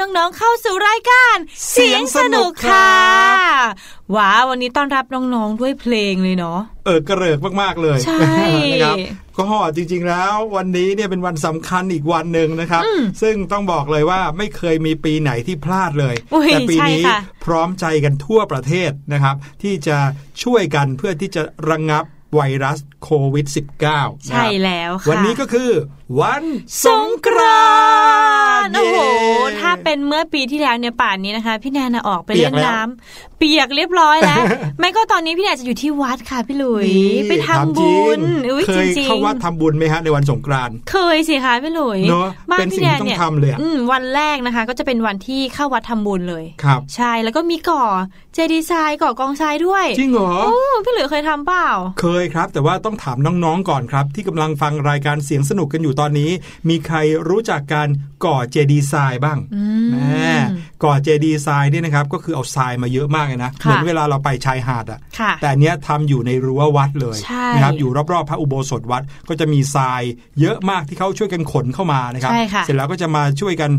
นรับน้องๆเข้าสู่รายการเสียงสนุกค่ะว้าววันนี้ต้อนรับน้องๆด้วยเพลงเลยเนาะเออกระเริกมากๆเลยใช่นะครับก็จริงๆแล้ววันนี้เนี่ยเป็นวันสำคัญอีกวันหนึ่งนะครับ ซึ่งต้องบอกเลยว่าไม่เคยมีปีไหนที่พลาดเลยอุ๊ยแต่ปีใช่นี้ค่ะพร้อมใจกันทั่วประเทศนะครับ ที่จะช่วยกันเพื่อที่จะระงงับไวรัสโควิด -19 ใช่แล้วค่ะ วันนี้ก็คือวันสงกราน ต์โอ้โหเย้ถ้าเป็นเมื่อปีที่แล้วเนี่ยป่านนี้นะคะ พี่แนนน่ะออกไปเปียเล่กนแล้วน้ำเปียกเรียบร้อยแล้ว ไม่ก็ตอนนี้พี่แนนจะอยู่ที่วัดค่ะพี่หลุยนี่ไปทำถามจริบุงญอุ้ยเคจยริงๆเข้าวัดทำบุญไหมฮะในวันสงกรานต์เคยสิคะพี่หลุยเนอะบ้าเป็นพี่สิ่งแนที่นต้องเนี่ยทำเลยอะอืมวันแรกนะคะ ก็จะเป็นวันที่เข้าวัดทำบุญเลยครับใช่แล้วก็มีก่อเจดีย์ทรายก่อกองทรายด้วย จริงเหรอโอ้พี่หลุยเคยทำเปล่า เคยครับ แต่ว่าต้องถามน้องๆก่อนครับ ที่กำลังฟังรายการเสียงสนุกกันอยู่ตอนนี้ มีใครรู้จักการก่อเจดีย์ทรายบ้างอืมแม่ก่อเจดีย์ทรายเนี่ยนะครับก็คือเอาทรายมาเยอะมากเลยนะค่ะเหมือนเวลาเราไปชายหาดอะค่ะ แต่อันเนี้ยทำอยู่ในรั้ววัดเลยใช่นะครับอยู่รอบๆพระอุโบสถวัดก็จะมีทรายเยอะมากที่เขาช่วยกันขนเข้ามานะครับใช่ค่ะเสร็จแล้วก็จะมาช่วยกัน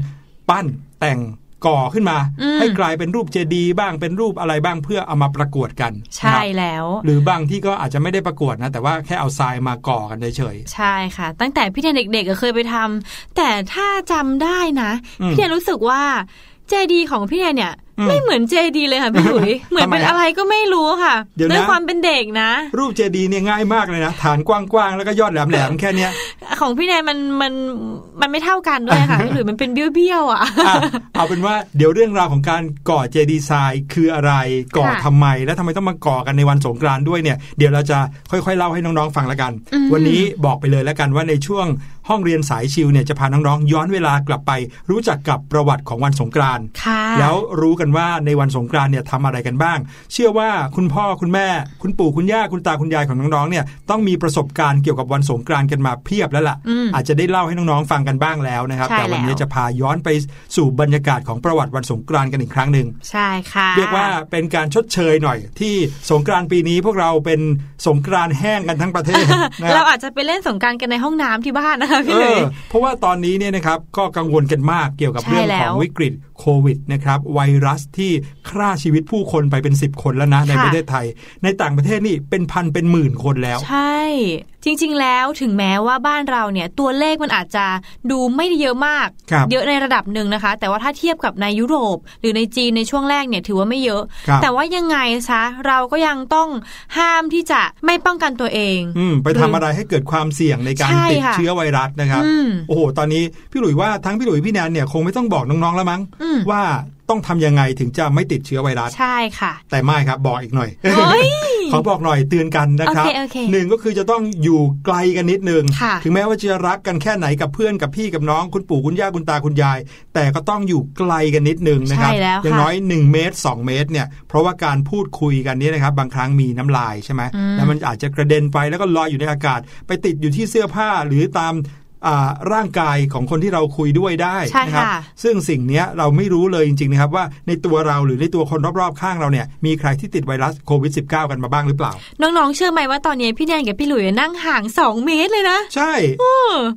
ปั้นแต่ง ก่อขึ้นมาอืมให้กลายเป็นรูปเจดีย์บ้างเป็นรูปอะไรบ้างเพื่อเอามาประกวดกันนะใช่ครับแล้ว หรือบางที่ก็อาจจะไม่ได้ประกวดนะ แต่ว่าแค่เอาทรายมาก่อกันเฉยใช่ค่ะ ตั้งแต่พี่แนนเด็กๆก็เคยไปทำแต่ถ้าจำได้นะอืมพี่แนนรู้สึกว่าเจดีของพี่แนนเนี่ยอืม ไม่เหมือนเจดีเลยค่ะพี่หลุยเหมือนเป็นทำไมอะอะไรก็ไม่รู้ค่ะเดี๋ยวนะด้วยความเป็นเด็กนะๆรูปเจดีย์เนี่ยง่ายมากเลยนะฐานกว้างๆแล้วก็ยอดแหลมๆแค่เนี้ยของพี่แนนมันมันมันไม่เท่ากันด้วยค่ะพี่หลุยมันเป็นเบี้ยวๆอะอะเอาเป็นว่าเดี๋ยวเรื่องราวของการก่อเจดีย์ทรายคืออะไรก่อค่ะทำไม และทำไมต้องมาก่อกันในวันสงกรานต์ด้วยเนี่ยเดี๋ยวเราจะค่อยๆเล่าให้น้องๆฟังละกันอืมวันนี้บอกไปเลยแล้วกันว่าในช่วงห้องเรียนสายชิวเนี่ยจะพาน้องๆย้อนเวลากลับไป รู้จักกับประวัติของวันสงกรานต์ค่ะแล้วรู้กันว่าในวันสงกรานต์เนี่ยทำอะไรกันบ้าง เชื่อว่าคุณพ่อคุณแม่ คุณปู่คุณย่าคุณตาคุณยายของน้องๆเนี่ยต้องมีประสบการณ์เกี่ยวกับวันสงกรานต์กันมาเพียบแล้วล่ะอืมอาจจะได้เล่าให้น้องๆฟังกันบ้างแล้วนะครับใช่แต่วันนี้แล้วจะพาย้อนไปสู่บรรยากาศของประวัติวันสงกรานต์กันอีกครั้งหนึ่งใช่ค่ะเรียกว่าเป็นการชดเชยหน่อย ที่สงกรานต์ปีนี้พวกเราเป็นสงกรานต์แห้งกันทั้งประเทศนะคเรารับอาจจะไปเล่นสงกรารกันในห้องน้ำที่บ้านนะคะพี่เอหลุยอเพราะว่าตอนนี้เนี่ยนะครับก็กังวลกันมากเกี่ยวกับใช่เรื่องแล้ของววิกฤต โควิดนะครับไวรัสที่ฆ่าชีวิตผู้คนไปเป็น 10 คนแล้วนะในค่ะประเทศไทย ในต่างประเทศนี่เป็นพันเป็นหมื่นคนแล้ว ใช่จริง ๆ แล้วถึงแม้ว่าบ้านเราเนี่ยตัวเลขมันอาจจะดูไม่ได้เยอะมากครับเยอะในระดับหนึ่งนะคะ แต่ว่าถ้าเทียบกับในยุโรป หรือในจีนในช่วงแรกเนี่ยถือว่าไม่เยอะครับแต่ว่ายังไงซะเราก็ยังต้องห้ามที่จะไม่ป้องกันตัวเองอืมไปทำอะไรให้เกิดความเสี่ยงในการใช่ติดค่ะเชื้อไวรัสนะครับอืมโอ้โหตอนนี้พี่หลุยว่าทั้งพี่หลุยพี่แนนเนี่ยคงไม่ต้องบอกน้องๆแล้วมั้งอืมว่า ต้องทำยังไงถึงจะไม่ติดเชื้อไวรัส ใช่ค่ะ แต่ไม่ครับบอกอีกหน่อยโอ้ยขอบอกหน่อยเตือนกันนะครับโอเคโอเคหนึ่งก็คือจะต้องอยู่ไกลกันนิดนึงค่ะถึงแม้ว่าจะรักกันแค่ไหนกับเพื่อนกับพี่กับน้องคุณปู่คุณย่าคุณตาคุณยาย แต่ก็ต้องอยู่ไกลกันนิดนึงนะครับใช่แล้วค่ะอย่างน้อย 1 เมตร 2 เมตรเนี่ยเพราะว่าการพูดคุยกันนี้นะครับบางครั้งมีน้ำลายใช่ไหมอืมแล้วมันอาจจะกระเด็นไปแล้วก็ลอยอยู่ในอากาศ ไปติดอยู่ที่เสื้อผ้าหรือตามอ่า ร่างกายของคนที่เราคุยด้วยได้ใช่นะครับค่ะซึ่งสิ่งเนี้ยเราไม่รู้เลยจริงๆนะครับว่าในตัวเราหรือในตัวคนรอบๆข้างเราเนี่ยมีใครที่ติดไวรัสโควิด -19 กันมาบ้างหรือเปล่า น้องๆ เชื่อไหมว่าตอนนี้พี่แดนกับพี่หลุยนั่งห่าง 2 เมตรเลยนะ ใช่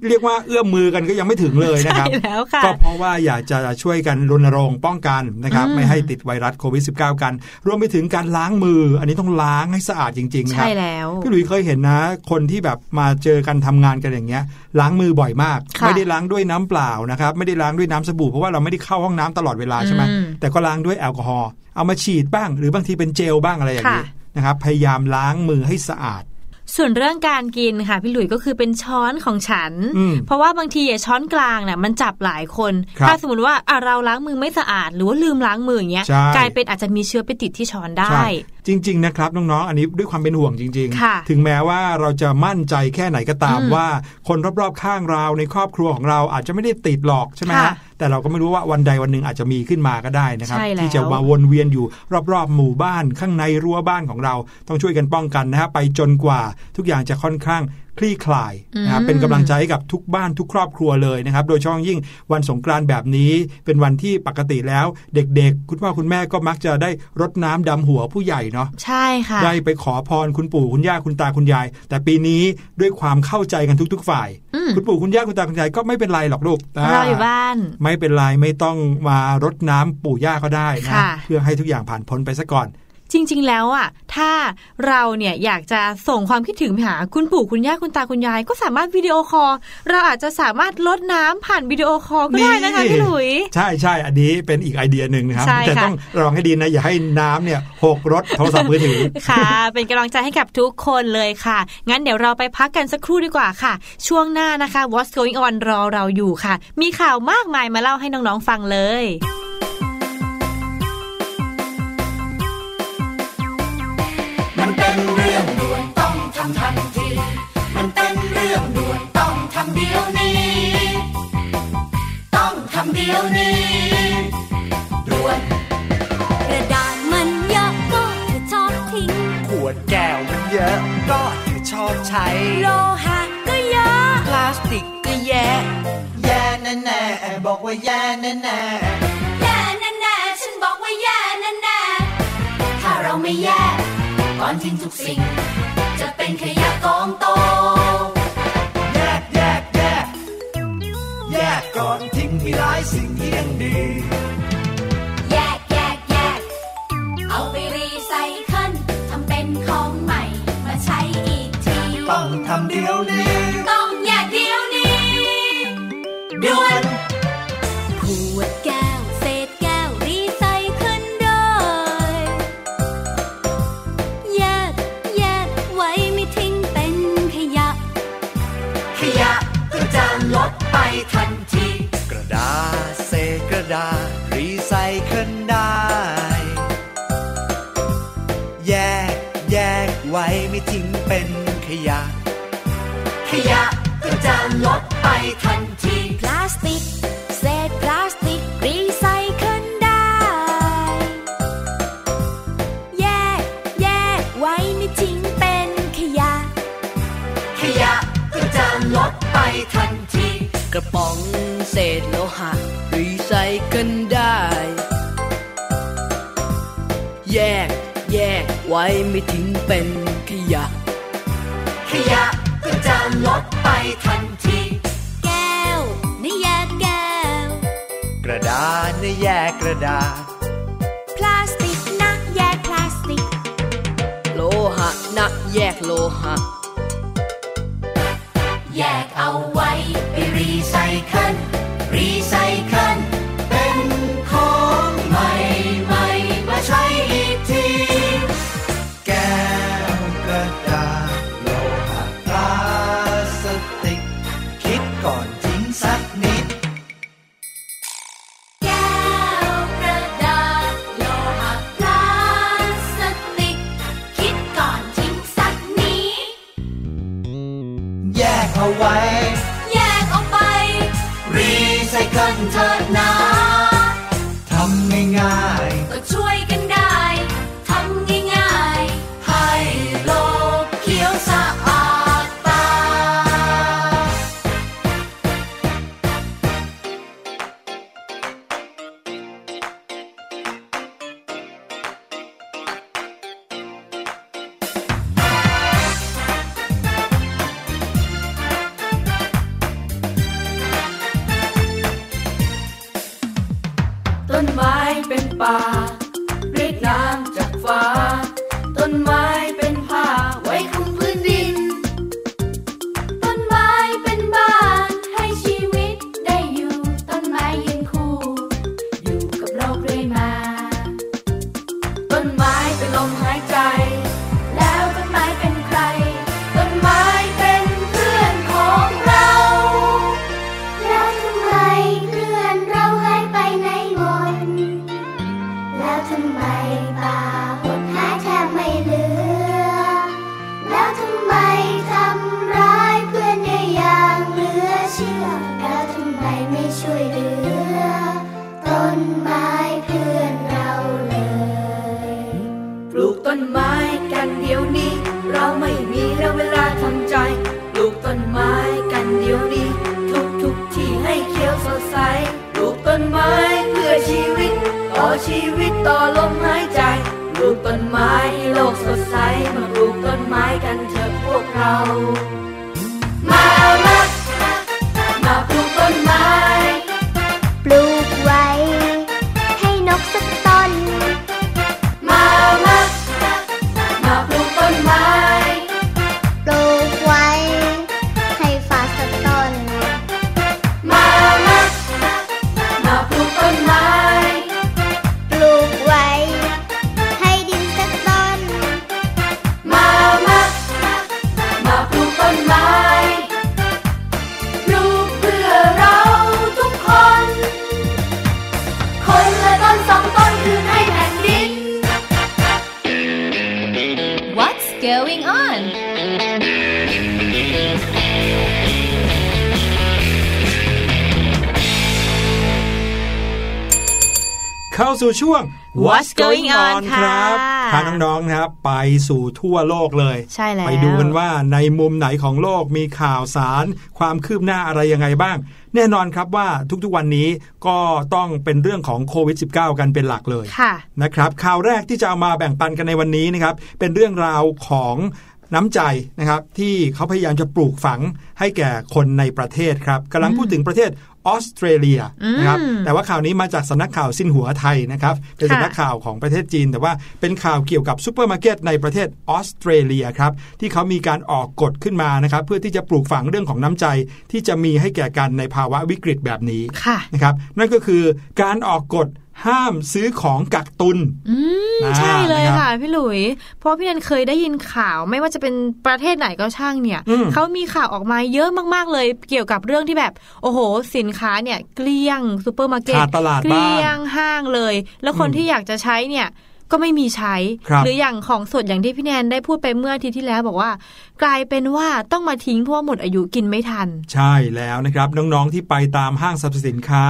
เรียกว่าเอื้อมมือกันก็ยังไม่ถึงเลยนะครับใช่แล้วค่ะก็เพราะว่าอยากจะช่วยกันรณรงค์ป้องกันนะครับอืมไม่ให้ติดไวรัสโควิด -19 กัน รวมไปถึงการล้างมือ อันนี้ต้องล้างให้สะอาดจริงๆนะคใช่รับแล้วพี่หลุยเคยเห็นนะ คนที่แบบมาเจอกันทำงานกันอย่างเงี้ย ล้างมือบ่อยมากค่ะไม่ได้ล้างด้วยน้ำเปล่านะครับ ไม่ได้ล้างด้วยน้ำสบู่เพราะว่าเราไม่ได้เข้าห้องน้ำตลอดเวลาใช่ไหมอืมแต่ก็ล้างด้วยแอลกอฮอล์เอามาฉีดบ้าง หรือบางทีเป็นเจลบ้างอะไรอย่างนี้ค่ะนะครับพยายามล้างมือให้สะอาด ส่วนเรื่องการกินค่ะพี่หลุยก็คือเป็นช้อนของฉันอืมเพราะว่าบางทีอะช้อนกลางเนี่ยมันจับหลายคนครับถ้าสมมติว่าอะเราล้างมือไม่สะอาด หรือว่าลืมล้างมืออย่างเงี้ยใช่กลายเป็นอาจจะมีเชื้อไปติดที่ช้อนได้ใช่จริง ๆ นะครับน้องๆอันนี้ด้วยความเป็นห่วงจริงค่ะถึงแม้ว่าเราจะมั่นใจแค่ไหนก็ตามอืมว่า คนรอบๆข้างเราในครอบครัวของเราอาจจะไม่ได้ติดหรอกใช่ไหมค่ะฮะแต่เราก็ไม่รู้ว่าวันใดวันหนึ่งอาจจะมีขึ้นมาก็ได้นะครับ ที่จะมาวนเวียนอยู่รอบๆ หมู่บ้านข้างในรั้วบ้านของเรา ต้องช่วยกันป้องกันนะฮะไปจนกว่าทุกอย่างจะค่อนข้าง คลี่คลายนะครับเป็นกำลังใจให้กับทุกบ้านทุกครอบครัวเลยนะครับ โดยเฉพาะยิ่งวันสงกรานต์แบบนี้ เป็นวันที่ปกติแล้ว เด็กๆ คุณพ่อคุณแม่ก็มักจะได้รดน้ำดำหัวผู้ใหญ่เนาะใช่ค่ะได้ไปขอพรคุณปู่คุณย่าคุณตาคุณยาย แต่ปีนี้ด้วยความเข้าใจกันทุก ๆ ฝ่ายอืมคุณปู่คุณย่าคุณตาคุณยายก็ไม่เป็นไรหรอกลูกเราอยู่บ้าน ไม่เป็นไรไม่ต้องมารดน้ำปู่ย่าก็ได้นะค่ะเพื่อให้ทุกอย่างผ่านพ้นไปซะก่อน จริง ๆ แล้วอะถ้าเราเนี่ยอยากจะส่งความคิดถึงไปหาคุณปู่คุณย่าคุณตาคุณยาย ก็สามารถวิดีโอคอลเราอาจจะสามารถลดน้ำผ่านวิดีโอคอลก็ได้นะคะนี่พี่หลุย ใช่ใช่อันนี้เป็นอีกไอเดียหนึ่งนะครับใช่แต่ค่ะต้องระวังให้ดีนะอย่าให้น้ำเนี่ยหกรถโทรศัพท์มือถือค่ะ เป็นกำลังใจให้กับทุกคนเลยค่ะ งั้นเดี๋ยวเราไปพักกันสักครู่ดีกว่าค่ะ ช่วงหน้านะคะ What's Going On รอเราอยู่ค่ะ มีข่าวมากมายมาเล่าให้น้องๆฟังเลย รื่องด่วนต้องทำทันที มันเป็นเรื่องด่วนต้องทำเดี๋ยวนี้ ต้องทำเดี๋ยวนี้ด่วนกระดาษมันเยอะก็เธอชอบทิ้ง ขวดแก้วมันเยอะก็เธอชอบใช้ โลหะก็เยอะ พลาสติกก็แย่แย่แน่แน่บอกว่าแย่แน่แน่แย่แน่ๆฉันบอกว่าแย่แน่แน่ถ้าเราไม่แย่ อนทิ้งทุกสิ่ง จะเป็นขยะกองโต แยกแยกแยก แยกก่อนทิ้งมีหลายสิ่งที่ยังดี จะลดไปทันที พลาสติก เศษพลาสติก รีไซเคิลได้ แยก แยกไว้ไม่ทิ้งเป็นขยะ ขยะก็จะลดไปทันที กระป๋องเศษโลหะ รีไซเคิลได้ แยก แยกไว้ไม่ทิ้งเป็น ทันที แก้วนี่แยกแก้ว กระดาษนะแยกกระดาษ พลาสติกนะแยกพลาสติก โลหะนะแยกโลหะ นไม้เป็นป่าเรียกน้ำจากฟ้า What's going on? เข้าสู่ช่วง What's going on ครับ พาน้องๆนะครับไปสู่ทั่วโลกเลย ใช่แล้วไปดูกันว่าในมุมไหนของโลกมีข่าวสาร ความคืบหน้าอะไรยังไงบ้าง แน่นอนครับว่าทุกๆวันนี้ก็ต้องเป็นเรื่องของโควิด -19 กันเป็นหลักเลยค่ะนะครับข่าวแรกที่จะเอามาแบ่งปันกันในวันนี้นะครับเป็นเรื่องราวของน้ำใจนะครับที่เขาพยายามจะปลูกฝังให้แก่คนในประเทศครับกำลังพูดถึงประเทศ ออสเตรเลียนะครับแต่ว่าข่าวนี้มาจากสำนักข่าวซินหัวไทยนะครับเป็นค่ะสำนักข่าวของประเทศจีน แต่ว่าเป็นข่าวเกี่ยวกับซูเปอร์มาร์เก็ตในประเทศออสเตรเลียครับที่เขามีการออกกฎขึ้นมานะครับเพื่อที่จะปลูกฝังเรื่องของน้ำใจ ที่จะมีให้แก่กันในภาวะวิกฤตแบบนี้ค่ะนะครับนั่นก็คือการออกกฎ ห้ามซื้อของกักตุนอืมอ่าใช่เลยนะครับค่ะพี่หลุย เพราะพี่แนนเคยได้ยินข่าวไม่ว่าจะเป็นประเทศไหนก็ช่างเนี่ยอืมเขามีข่าวออกมาเยอะมากๆเลย เกี่ยวกับเรื่องที่แบบ โอ้โห สินค้าเนี่ยเกลี้ยงซูเปอร์มาร์เก็ตขาดตลาดเกบ้าลี้ยงงห้างเลย แล้วคนอืมที่อยากจะใช้เนี่ยก็ไม่มีใช้ครับหรืออย่างของสดอย่างที่พี่แนนได้พูดไปเมื่ออาทิตย์ที่แล้วบอกว่า กลายเป็นว่าต้องมาทิ้งเพราะว่าหมดอายุกินไม่ทัน ใช่แล้วนะครับน้องๆที่ไปตามห้างสรรพสินค้า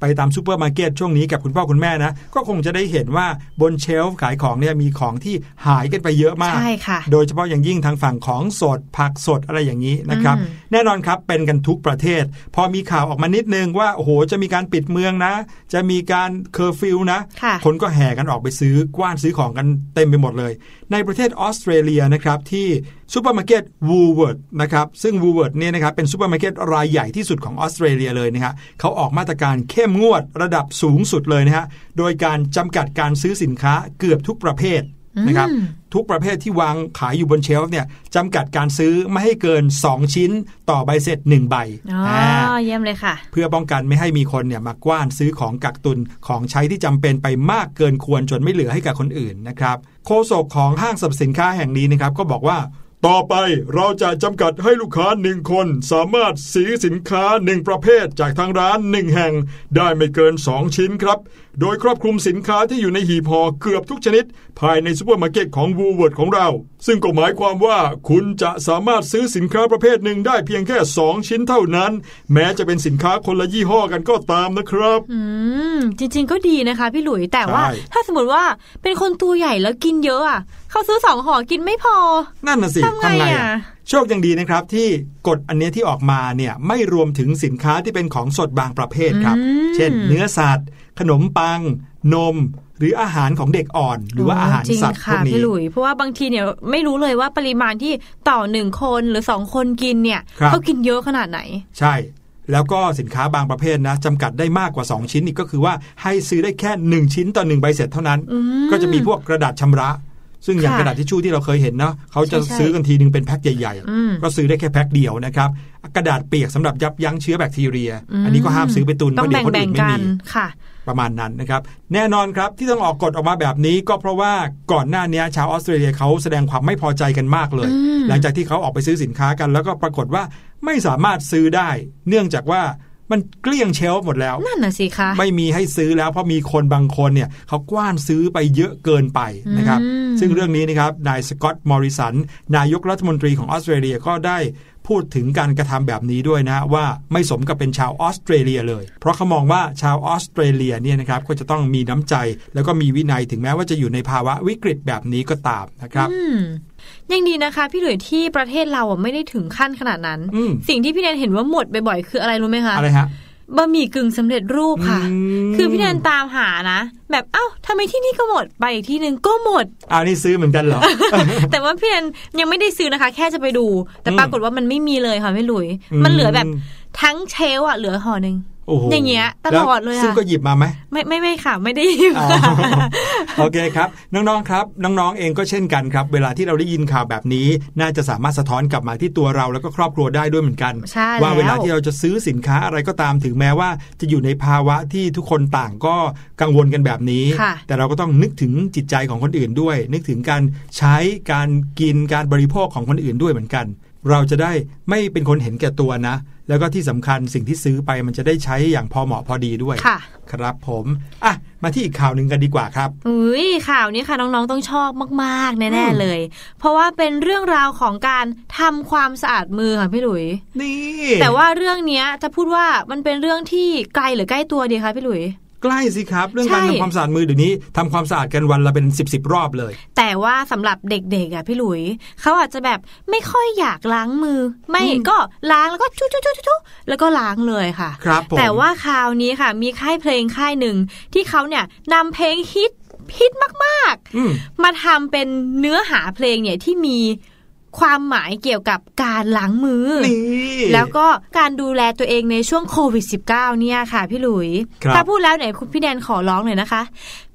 ไปตามซูเปอร์มาร์เก็ตช่วงนี้กับคุณพ่อคุณแม่นะ ก็คงจะได้เห็นว่าบน shelf ขายของเนี่ยมีของที่หายกันไปเยอะมาก ใช่ค่ะ โดยเฉพาะอย่างยิ่งทางฝั่งของสดผักสดอะไรอย่างนี้นะครับอืมแน่นอนครับเป็นกันทุกประเทศ พอมีข่าวออกมานิดนึงว่าโอ้โหจะมีการปิดเมืองนะ จะมีการเคอร์ฟิวนะค่ะคนก็แห่กันออกไปซื้อกว้านซื้อของกันเต็มไปหมดเลย ในประเทศออสเตรเลียนะครับที่ ซูเปอร์มาร์เก็ต Woolworths นะครับซึ่ง Woolworths เนี่ยนะครับเป็นซูเปอร์มาร์เก็ตรายใหญ่ที่สุดของออสเตรเลียเลยนะฮะเขาออกมาตรการเข้มงวดระดับสูงสุดเลยนะฮะโดยการจำกัดการซื้อสินค้าเกือบทุกประเภทนะครับอืมทุกประเภทที่วางขายอยู่บน shelf เนี่ยจำกัดการซื้อไม่ให้เกิน 2 ชิ้นต่อใบเสร็จ 1 ใบอ๋ออ่าเยี่ยมเลยค่ะ เพื่อป้องกันไม่ให้มีคนเนี่ยมากว้านซื้อของกักตุนของใช้ที่จำเป็นไปมากเกินควรจนไม่เหลือให้กับคนอื่นนะครับโฆษกของห้างสรรพสินค้าแห่งนี้นะครับก็บอกว่า ต่อไปเราจะจำกัดให้ลูกค้าหนึ่งคนสามารถซื้อสินค้าหนึ่งประเภทจากทางร้านหนึ่งแห่ง ได้ไม่เกิน 2 ชิ้นครับโดยครอบคลุมสินค้าที่อยู่ในหีบห่อเกือบทุกชนิด ภายในซูเปอร์มาร์เก็ตของ Woolworths ของเรา ซึ่งก็หมายความว่าคุณจะสามารถซื้อสินค้าประเภทหนึ่งได้เพียงแค่ 2 ชิ้นเท่านั้น แม้จะเป็นสินค้าคนละยี่ห้อกันก็ตามนะครับ อืม จริงๆก็ดีนะคะพี่หลุยแต่ว่าใช่ถ้าสมมติว่าเป็นคนตัวใหญ่แล้วกินเยอะอะเขาซื้อสองห่อกินไม่พอ นั่นน่ะสิทำไงทำไงอะอะโชคยังดีนะครับที่กฎอันเนี้ยที่ออกมาเนี่ยไม่รวมถึงสินค้าที่เป็นของสดบางประเภทครับอืมเช่น เนื้อสัตว์ ขนมปัง นม หรืออาหารของเด็กอ่อน หรือว่าอาหารจริงสัตว์พวค่ะกนี้พี่หลุยเพราะว่าบางทีเนี่ยไม่รู้เลยว่าปริมาณที่ต่อหนึ่งคนหรือสองคนกินเนี่ยครับเขากินเยอะขนาดไหน ใช่ แล้วก็สินค้าบางประเภทนะจำกัดได้มากกว่า 2 ชิ้นอีกก็คือว่าให้ซื้อได้แค่ 1 ชิ้นต่อ1ใบเสร็จเท่านั้นอืมก็จะมีพวกกระดาษชำระ ซึ่งอย่างค่ะกระดาษทิชชู่ที่เราเคยเห็นเนาะเขาจะใช่ใช่ซื้อกันทีนึงเป็นแพ็คใหญ่อืมๆก็ซื้อได้แค่แพ็คเดียวนะครับ กระดาษเปียกสำหรับยับยั้งเชื้อแบคทีเรีย อันนี้ก็ห้ามซื้อไปตุนเพต้องราะเดี๋ยวคนแบ่อื่งนๆไม่กันมีค่ะ ประมาณนั้นนะครับ แน่นอนครับที่ต้องออกกฎออกมาแบบนี้ ก็เพราะว่าก่อนหน้านี้ชาวออสเตรเลียเขาแสดงความไม่พอใจกันมากเลยอืมหลังจากที่เขาออกไปซื้อสินค้ากัน แล้วก็ปรากฏว่าไม่สามารถซื้อได้ เนื่องจากว่า มันเกลี้ยงเชลฟ์หมดแล้ว นั่นน่ะสิคะ ไม่มีให้ซื้อแล้วเพราะมีคนบางคนเนี่ยเขากว้านซื้อไปเยอะเกินไปนะครับอืมซึ่งเรื่องนี้นะครับนายสกอตต์มอริสัน นายกรัฐมนตรีของออสเตรเลียก็ได้พูดถึงการกระทำแบบนี้ด้วยนะว่าไม่สมกับเป็นชาวออสเตรเลียเลย เพราะเขามองว่าชาวออสเตรเลียเนี่ยนะครับก็จะต้องมีน้ำใจ แล้วก็มีวินัยถึงแม้ว่าจะอยู่ในภาวะวิกฤตแบบนี้ก็ตามนะครับอืม ยังดีนะคะ พี่หลุยที่ประเทศเราอะไม่ได้ถึงขั้นขนาดนั้นอืมสิ่งที่พี่แนนเห็นว่าหมดบ่อยๆคืออะไรรู้ไหมคะอะไรฮะบะหมี่กึ่งสำเร็จรูปค่ะอืมคือพี่แนนตามหานะ แบบเอ้าทำไมที่นี่ก็หมดไปอีกที่หนึ่งก็หมดอ้าวนี่ซื้อเหมือนกันเหรอ แต่ว่าพี่แนนยังไม่ได้ซื้อนะคะ แค่จะไปดู แต่อืมปรากฏว่ามันไม่มีเลยค่ะพี่หลุยอืมมันเหลือแบบทั้งเชลฟ์อะเหลือห่อหนึ่งโอ้โหอย่างเงี้ยตลอดเลยอะแวซึ่งก็หยิบมาไหมไม่ไม่ไม่ค่ะ ไม่ได้หยิบอ๋อค่ะโอเคครับ น้องๆครับ น้องๆเองก็เช่นกันครับ เวลาที่เราได้ยินข่าวแบบนี้ น่าจะสามารถสะท้อนกลับมาที่ตัวเราแล้วก็ครอบครัวได้ด้วยเหมือนกันใช่ว่าแล้วเวลาที่เราจะซื้อสินค้าอะไรก็ตามถึงแม้ว่า จะอยู่ในภาวะที่ทุกคนต่างก็กังวลกันแบบนี้ค่ะแต่เราก็ต้องนึกถึงจิตใจของคนอื่นด้วย นึกถึงการใช้การกินการบริโภคของคนอื่นด้วยเหมือนกัน เราจะได้ไม่เป็นคนเห็นแก่ตัวนะ แล้วก็ที่สำคัญสิ่งที่ซื้อไปมันจะได้ใช้อย่างพอเหมาะพอดีด้วยค่ะ ครับผมอะมาที่อีกข่าวหนึ่งกันดีกว่าครับ อุ้ยข่าวนี้ค่ะน้องๆต้องชอบมากๆแน่อืมๆเลย เพราะว่าเป็นเรื่องราวของการทำความสะอาดมือค่ะพี่หลุยนี่ แต่ว่าเรื่องเนี้ยจะพูดว่ามันเป็นเรื่องที่ไกลหรือใกล้ตัวดีคะพี่หลุย ใกล้สิครับ เรื่องใช่การทำความสะอาดมือเดี๋ยวนี้ทำความสะอาดกันวันละเป็นสิบสิบรอบเลย แต่ว่าสำหรับเด็กๆอะพี่หลุยเขาอาจจะแบบไม่ค่อยอยากล้างมือ ไม่อืมก็ล้างแล้วก็ชุชุๆๆๆแล้วก็ล้างเลยค่ะครับผมแต่ว่าคราวนี้ค่ะ มีค่ายเพลงค่ายหนึ่งที่เขาเนี่ยนำเพลงฮิตฮิตมากอืมๆมาทำเป็นเนื้อหาเพลงเนี่ยที่มี ความหมายเกี่ยวกับการล้างมือนี่แล้วก็การดูแลตัวเองในช่วงโควิด -19 เนี่ยค่ะ พี่หลุยครับถ้าพูดแล้วไหนคุณพี่แดนขอร้องหน่อยนะคะ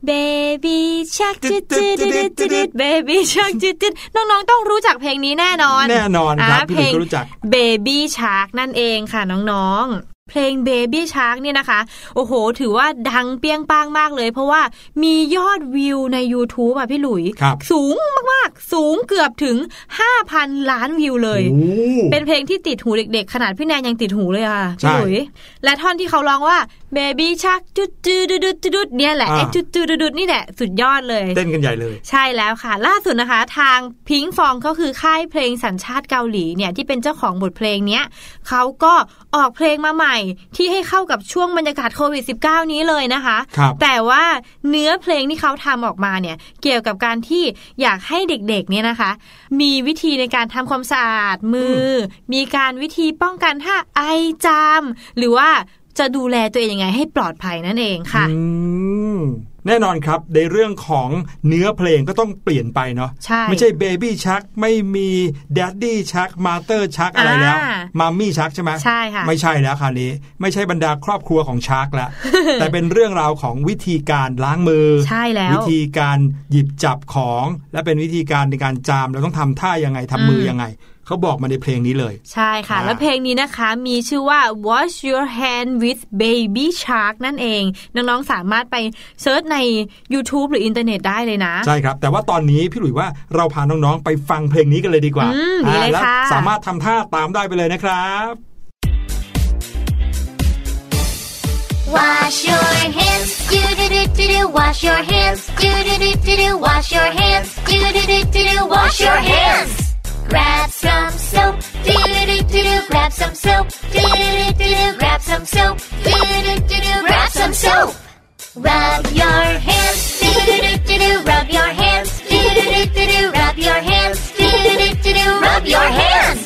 Baby Shark จุดจุดจุดจุดจุด Baby Shark จุดจุดน้องๆ ต้องรู้จักเพลงนี้แน่นอน แน่นอนครับอ่าพี่เพหลลุยงก็รู้จัก Baby Shark นั่นเองค่ะน้องๆ เพลง Baby Shark เนี่ยนะคะ โอ้โห ถือว่าดังเปี้ยงป้างมากเลย เพราะว่ามียอดวิวใน YouTube อะพี่หลุยครับสูงมาก ๆ สูงเกือบถึง 5,000 ล้านวิวเลยโอ้เป็นเพลงที่ติดหูเด็ก ๆ ขนาดพี่แนนยังติดหูเลยอะค่ะใช่พี่หลุย และท่อนที่เขาร้องว่า Baby Shark จุดจุดจุดจุดจุดเนี่ยแหละอ่าไอ้จุดจุดจุดจุดนี่แหละสุดยอดเลย เต้นกันใหญ่เลย ใช่แล้วค่ะ ล่าสุดนะคะ ทางพิงฟองก็คือค่ายเพลงสัญชาติเกาหลีเนี่ยที่เป็นเจ้าของบทเพลงเนี้ยเขาก็ออกเพลงมาใหม่ ที่ให้เข้ากับช่วงบรรยากาศโควิด -19 นี้เลยนะคะครับแต่ว่าเนื้อเพลงที่เขาทำออกมาเนี่ยเกี่ยวกับการที่อยากให้เด็กๆเนี่ยนะคะ มีวิธีในการทำความสะอาดมืออมีการวิธีป้องกันถ้าไอจามหรือว่า จะดูแลตัวเองยังไงให้ปลอดภัยนั่นเองค่ะอืมแน่นอนครับ ในเรื่องของเนื้อเพลงก็ต้องเปลี่ยนไปเนาะใช่ไม่ใช่ baby shark ไม่มี daddy shark mother shark อะไรแล้วอ่า mommy shark ใช่ไหมใช่ค่ะไม่ใช่แล้วคราวนี้ ไม่ใช่บรรดาครอบครัวของ shark แล้วแต่เป็นเรื่องราวของวิธีการล้างมือ ใช่แล้ว วิธีการหยิบจับของ และเป็นวิธีการในการจามเราต้องทำท่ายังไงทำมือยังไง เขาบอกมาในเพลงนี้เลย ใช่ค่ะอ่าแล้วเพลงนี้นะคะมีชื่อว่า Wash Your Hand with Baby Shark นั่นเอง น้องๆสามารถไป search ใน YouTube หรืออินเทอร์เน็ตได้เลยนะ ใช่ครับ แต่ว่าตอนนี้พี่หลุยว่าเราพาน้องๆ ไปฟังเพลงนี้กันเลยดีกว่าอืมดีเลยอ่าและค่ะสามารถทำท่าตามได้ไปเลยนะครับ Wash your hands, do do do do do. Wash your hands, do do do do do. Wash your hands, do do do do do. Wash your hands. Grab some soap, do do do do. Grab some soap, do do do do. Grab some soap, do do do do. Grab some soap. Rub your hands, do do do do do. Rub your hands, do do do do do. Rub your hands, do do do do do. Rub your hands.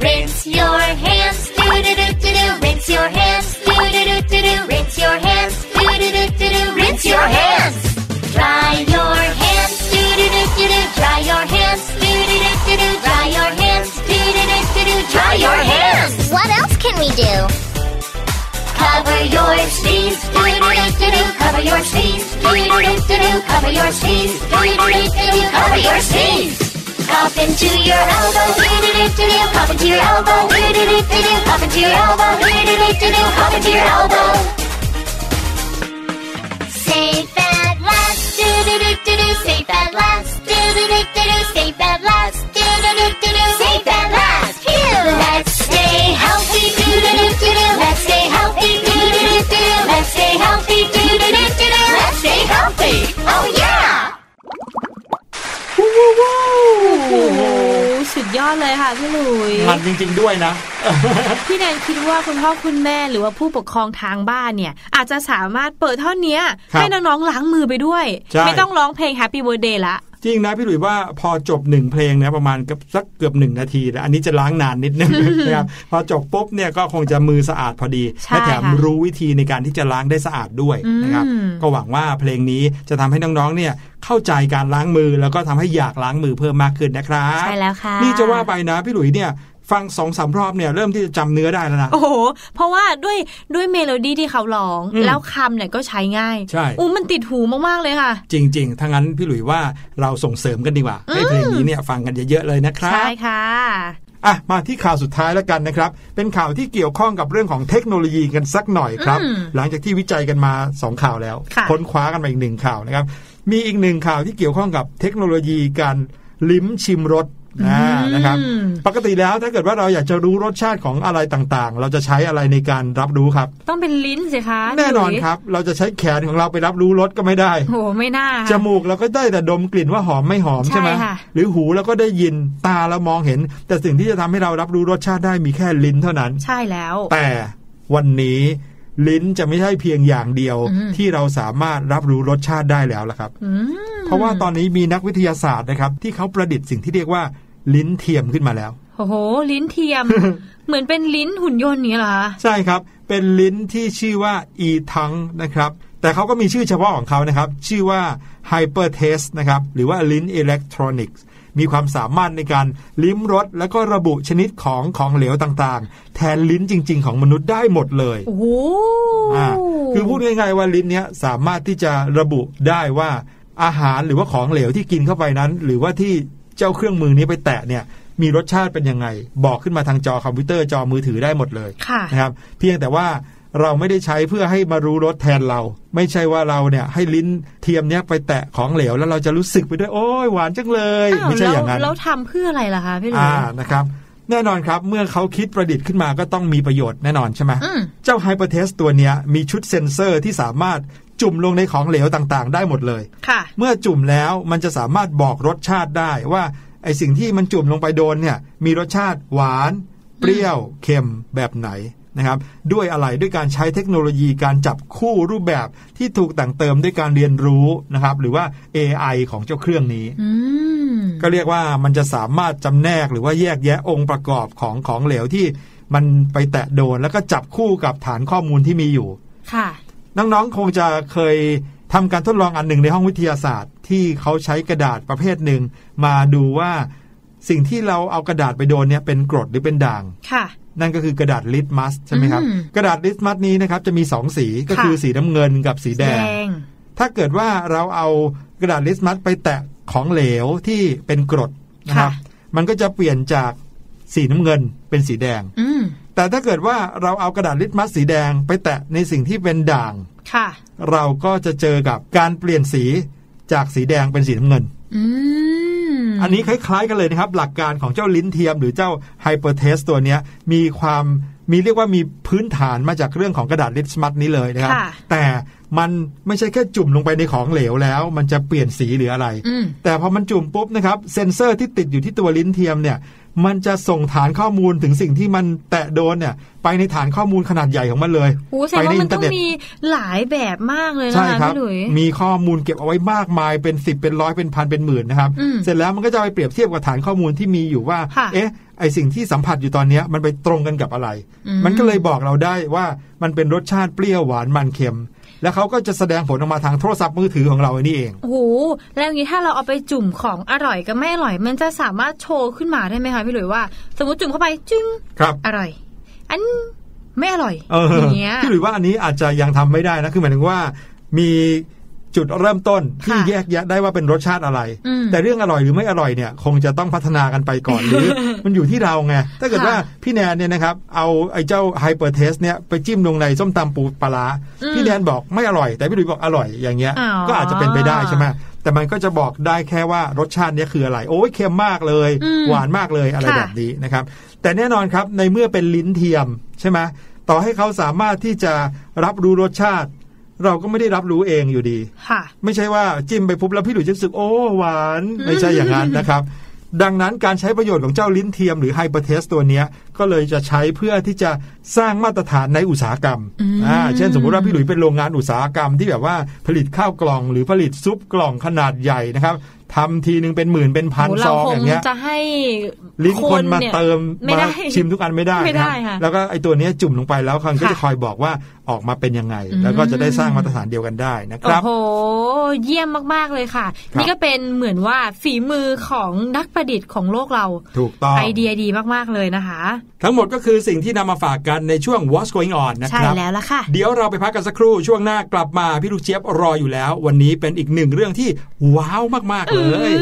Rinse your hands, do do do do do. Rinse your hands, do do do do do. Rinse your hands, do do do do do. Rinse your hands. Dry your hands, your hands. What else can we do? Cover your sneeze, do do do do do. Cover your sneeze, do do do do do. Cover your sneeze, do do do do do. Cover your sneeze. Cup into your elbow, do do do do do. Cup into your elbow, do do do do do. Cup into your elbow, do do do do do. Cup into your elbow. Safe at last, do do do do do. Safe at last, do do do do do. Safe at last, อดเลยค่ะพี่หลุยมันจริง ๆด้วยนะ พี่แนนคิดว่าคุณพ่อคุณแม่หรือว่าผู้ปกครองทางบ้านเนี่ย อาจจะสามารถเปิดท่อนเนี้ยครับให้น้องๆล้างมือไปด้วยใช่ไม่ต้องร้องเพลง Happy Birthday ละ จริงนะพี่หลุยว่าพอจบหนึ่งเพลงนะประมาณกับสักเกือบหนึ่งนาทีแล้วอันนี้จะล้างนานนิดนึงนะครับพอจบปุ๊บเนี่ยก็คงจะมือสะอาดพอดีใช่และแถมค่ะรู้วิธีในการที่จะล้างได้สะอาดด้วยนะครับอืมก็หวังว่าเพลงนี้จะทำให้น้องๆเนี่ยเข้าใจการล้างมือแล้วก็ทำให้อยากล้างมือเพิ่มมากขึ้นนะครับใช่แล้วค่ะนี่จะว่าไปนะพี่หลุยเนี่ย ฟังสองสามรอบเนี่ยเริ่มที่จะจำเนื้อได้แล้วนะโอ้โห เพราะว่าด้วยด้วยเมโลดี้ที่เขาร้องอืมแล้วคำเนี่ยก็ใช้ง่ายใช่อู้มันติดหูมาก ๆ เลยค่ะ จริงๆถ้างั้นพี่หลุยว่าเราส่งเสริมกันดีกว่า ให้เพลงนี้เนี่ยฟังกันเยอะ ๆ เลยนะครับ ใช่ค่ะอะ มาที่ข่าวสุดท้ายแล้วกันนะครับ เป็นข่าวที่เกี่ยวข้องกับเรื่องของเทคโนโลยีกันสักหน่อยครับอืมหลังจากที่วิจัยกันมา 2 ข่าวแล้วค่ะค้นคว้ากันมาอีกหนึ่งข่าวนะครับ มีอีกหนึ่งข่าวที่เกี่ยวข้องกับเทคโนโลยีการลิ้มชิมรส นะนะครับอืมปกติแล้วถ้าเกิดว่าเราอยากจะรู้รสชาติของอะไรต่างๆ เราจะใช้อะไรในการรับรู้ครับ ต้องเป็นลิ้นสิคะแน่นอนพี่หลุยครับ เราจะใช้แขนของเราไปรับรู้รสก็ไม่ได้โอ้โหไม่น่าค่ะจมูกเราก็ได้แต่ดมกลิ่นว่าหอมไม่หอมใช่ใช่ไหมค่ะหรือหูเราก็ได้ยินตาเรามองเห็น แต่สิ่งที่จะทำให้เรารับรู้รสชาติได้มีแค่ลิ้นเท่านั้น ใช่แล้ว แต่วันนี้ลิ้นจะไม่ใช่เพียงอย่างเดียวอืมที่เราสามารถรับรู้รสชาติได้แล้วล่ะครับอืมเพราะว่าตอนนี้มีนักวิทยาศาสตร์นะครับ ที่เขาประดิษฐ์สิ่งที่เรียกว่า ลิ้นเทียมขึ้นมาแล้วโอ้โห ลิ้นเทียม เหมือนเป็นลิ้นหุ่นยนต์นี้เหรอคะใช่ครับ เป็นลิ้นที่ชื่อว่า e t a n g นะครับ แต่เขาก็มีชื่อเฉพาะของเขานะครับ ชื่อว่า hyper taste นะครับ หรือว่าลิ้นอิเล็กทรอนิกส์มีความสามารถในการลิ้มรสแล้วก็ระบุชนิดของของเหลวต่างๆ แทนลิ้นจริง ๆ ของมนุษย์ได้หมดเลยโอ้โหอ่าคือพูดง่ายๆว่าลิ้นเนี้ยสามารถที่จะระบุได้ว่าอาหารหรือว่าของเหลวที่กินเข้าไปนั้น หรือว่าที่ เจ้าเครื่องมือนี้ไปแตะเนี่ยมีรสชาติเป็นยังไง บอกขึ้นมาทางจอคอมพิวเตอร์จอมือถือได้หมดเลยค่ะนะครับ เพียงแต่ว่าเราไม่ได้ใช้เพื่อให้มารู้รสแทนเรา ไม่ใช่ว่าเราเนี่ยให้ลิ้นเทียมเนี้ยไปแตะของเหลวแล้วเราจะรู้สึกไปด้วยโอ้ยหวานจังเลยอ้าวไม่ใช่แล้วอย่างนั้นแล้วทำเพื่ออะไรล่ะคะพี่หลุยอ่านะครับ แน่นอนครับ เมื่อเขาคิดประดิษฐ์ขึ้นมาก็ต้องมีประโยชน์แน่นอนใช่ไหมอืมเจ้า Hypertaste ตัวเนี้ยมีชุดเซ็นเซอร์ที่สามารถ จุ่มลงในของเหลวต่างๆ ได้หมดเลยค่ะ เมื่อจุ่มแล้วมันจะสามารถบอกรสชาติได้ว่าไอสิ่งที่มันจุ่มลงไปโดนเนี่ยมีรสชาติหวาน เปรี้ยวเค็มแบบไหนนะครับด้วยอะไรด้วยการใช้เทคโนโลยีการจับคู่รูปแบบที่ถูกแต่งเติมด้วยการเรียนรู้นะครับ หรือว่า AI ของเจ้าเครื่องนี้อืมก็เรียกว่ามันจะสามารถจำแนกหรือว่าแยกแยะองค์ประกอบของของเหลวที่มันไปแตะโดนแล้วก็จับคู่กับฐานข้อมูลที่มีอยู่ ค่ะ น้องๆคงจะเคยทำการทดลองอันหนึ่งในห้องวิทยาศาสตร์ ที่เขาใช้กระดาษประเภทหนึ่ง มาดูว่าสิ่งที่เราเอากระดาษไปโดนเนี่ยเป็นกรดหรือเป็นด่างค่ะ นั่นก็คือกระดาษลิตมัสใช่ไหมครับอืมกระดาษลิตมัสนี้นะครับจะมีสองสีก็ค่ะคือสีน้ำเงินกับสีแดงงถ้าเกิดว่าเราเอากระดาษลิตมัสไปแตะของเหลวที่เป็นกรดนะครับค่ะมันก็จะเปลี่ยนจากสีน้ำเงินเป็นสีแดง อืม แต่ถ้าเกิดว่าเราเอากระดาษลิตมัสสีแดงไปแตะในสิ่งที่เป็นด่างค่ะเราก็จะเจอกับการเปลี่ยนสีจากสีแดงเป็นสีน้ำเงินอืมอันนี้คล้ายๆกันเลยนะครับ หลักการของเจ้าลิ้นเทียม หรือเจ้า Hypertaste ตัวเนี้ยมีความมีเรียกว่ามีพื้นฐานมาจากเรื่องของกระดาษลิตมัสนี้เลยนะครับค่ะแต่มันไม่ใช่แค่จุ่มลงไปในของเหลวแล้ว มันจะเปลี่ยนสีหรืออะไรอืมแต่พอมันจุ่มปุ๊บนะครับ เซ็นเซอร์ที่ติดอยู่ที่ตัวลิ้นเทียมเนี่ย มันจะส่งฐานข้อมูลถึงสิ่งที่มันแตะโดนเนี่ย ไปในฐานข้อมูลขนาดใหญ่ของมันเลยโอ้แสดงว่ามันต้องมีหลายแบบมากเลยนะใช่คะครับพี่หลุยมีข้อมูลเก็บเอาไว้มากมายเป็นสิบเป็นร้อยเป็นพันเป็นหมื่นนะครับอืมเสร็จแล้วมันก็จะไปเปรียบเทียบกับฐานข้อมูลที่มีอยู่ว่าค่ะเอ๊ะไอสิ่งที่สัมผัสอยู่ตอนเนี้ยมันไปตรงกันกับอะไรอืมมันก็เลยบอกเราได้ว่ามันเป็นรสชาติเปรี้ยวหวานมันเค็ม แล้วเขาก็จะแสดงผลออกมาทางโทรศัพท์มือถือของเราอันนี้เองโอ้โหแล้วอย่างนี้ถ้าเราเอาไปจุ่มของอร่อยกับไม่อร่อย มันจะสามารถโชว์ขึ้นมาได้ไหมคะพี่หลุยว่า สมมติจุ่มเข้าไปจึ้งครับอร่อย อันไม่อร่อยเอออย่างเงี้ยพี่หรือว่าอันนี้อาจจะยังทำไม่ได้นะคือหมายถึงว่ามี จุดเริ่มต้นที่ค่ะแยกแยะได้ว่าเป็นรสชาติอะไรอืมแต่เรื่องอร่อยหรือไม่อร่อยเนี่ยคงจะต้องพัฒนากันไปก่อนหรือมันอยู่ที่เราไงถ้าเกิดค่ะว่าพี่แนนเนี่ยนะครับเอาไอ้เจ้าไฮเปอร์เทสเนี่ยไปจิ้มลงในส้มตำปูปลาร้าอืมพี่แนนบอกไม่อร่อย แต่พี่หลุยบอกอร่อยอย่างเงี้ยอ๋อก็อาจจะเป็นไปได้ใช่ไหมแต่มันก็จะบอกได้แค่ว่ารสชาติเนี้ยคืออะไร โอ้ยเค็มมากเลยอืมหวานมากเลยอะไรค่ะแบบนี้นะครับ แต่แน่นอนครับในเมื่อเป็นลิ้นเทียมใช่ไหมต่อให้เขาสามารถที่จะรับรู้รสชาติ เราก็ไม่ได้รับรู้เองอยู่ดีค่ะ ไม่ใช่ว่าจิ้มไปปุ๊บแล้วพี่หลุยจะรู้สึกโอ้หวาน ไม่ใช่อย่างนั้นนะครับ ดังนั้นการใช้ประโยชน์ของเจ้าลิ้นเทียมหรือ Hypertaste ตัวเนี้ยก็เลยจะใช้เพื่อที่จะสร้างมาตรฐานในอุตสาหกรรมอืมอ่าเช่นสมมุติว่าพี่หลุยเป็นโรงงานอุตสาหกรรมที่แบบว่าผลิตข้าวกล่อง หรือผลิตซุปกล่องขนาดใหญ่นะครับทำทีนึงเป็นหมื่นเป็นพันโหซเราองคอย่างงเงี้ยจะให้ลิ้นคนมาเนี่ยเติมไม่ได้มาชิมทุกอันไม่ได้ไม่ได้นค่ะแล้วก็ไอตัวเนี้ยจุ่มลงไปแล้วคันก็ค่ะจะคอยบอกว่า ออกมาเป็นยังไงอืมแล้วก็จะได้สร้างมาตรฐานเดียวกันได้นะครับ โอ้โห เยี่ยมมากๆเลยค่ะครับนี่ก็เป็นเหมือนว่าฝีมือของนักประดิษฐ์ของโลกเรา ถูกต้องไอเดียดีมากๆเลยนะคะ ทั้งหมดก็คือสิ่งที่นำมาฝากกันในช่วง What's Going On นะใช่ครับแล้วล่ะค่ะ เดี๋ยวเราไปพักกันสักครู่ช่วงหน้ากลับมาพี่ลูกเจี๊ยบรออยู่แล้ว วันนี้เป็นอีกหนึ่งเรื่องที่ว้าวมากๆเลย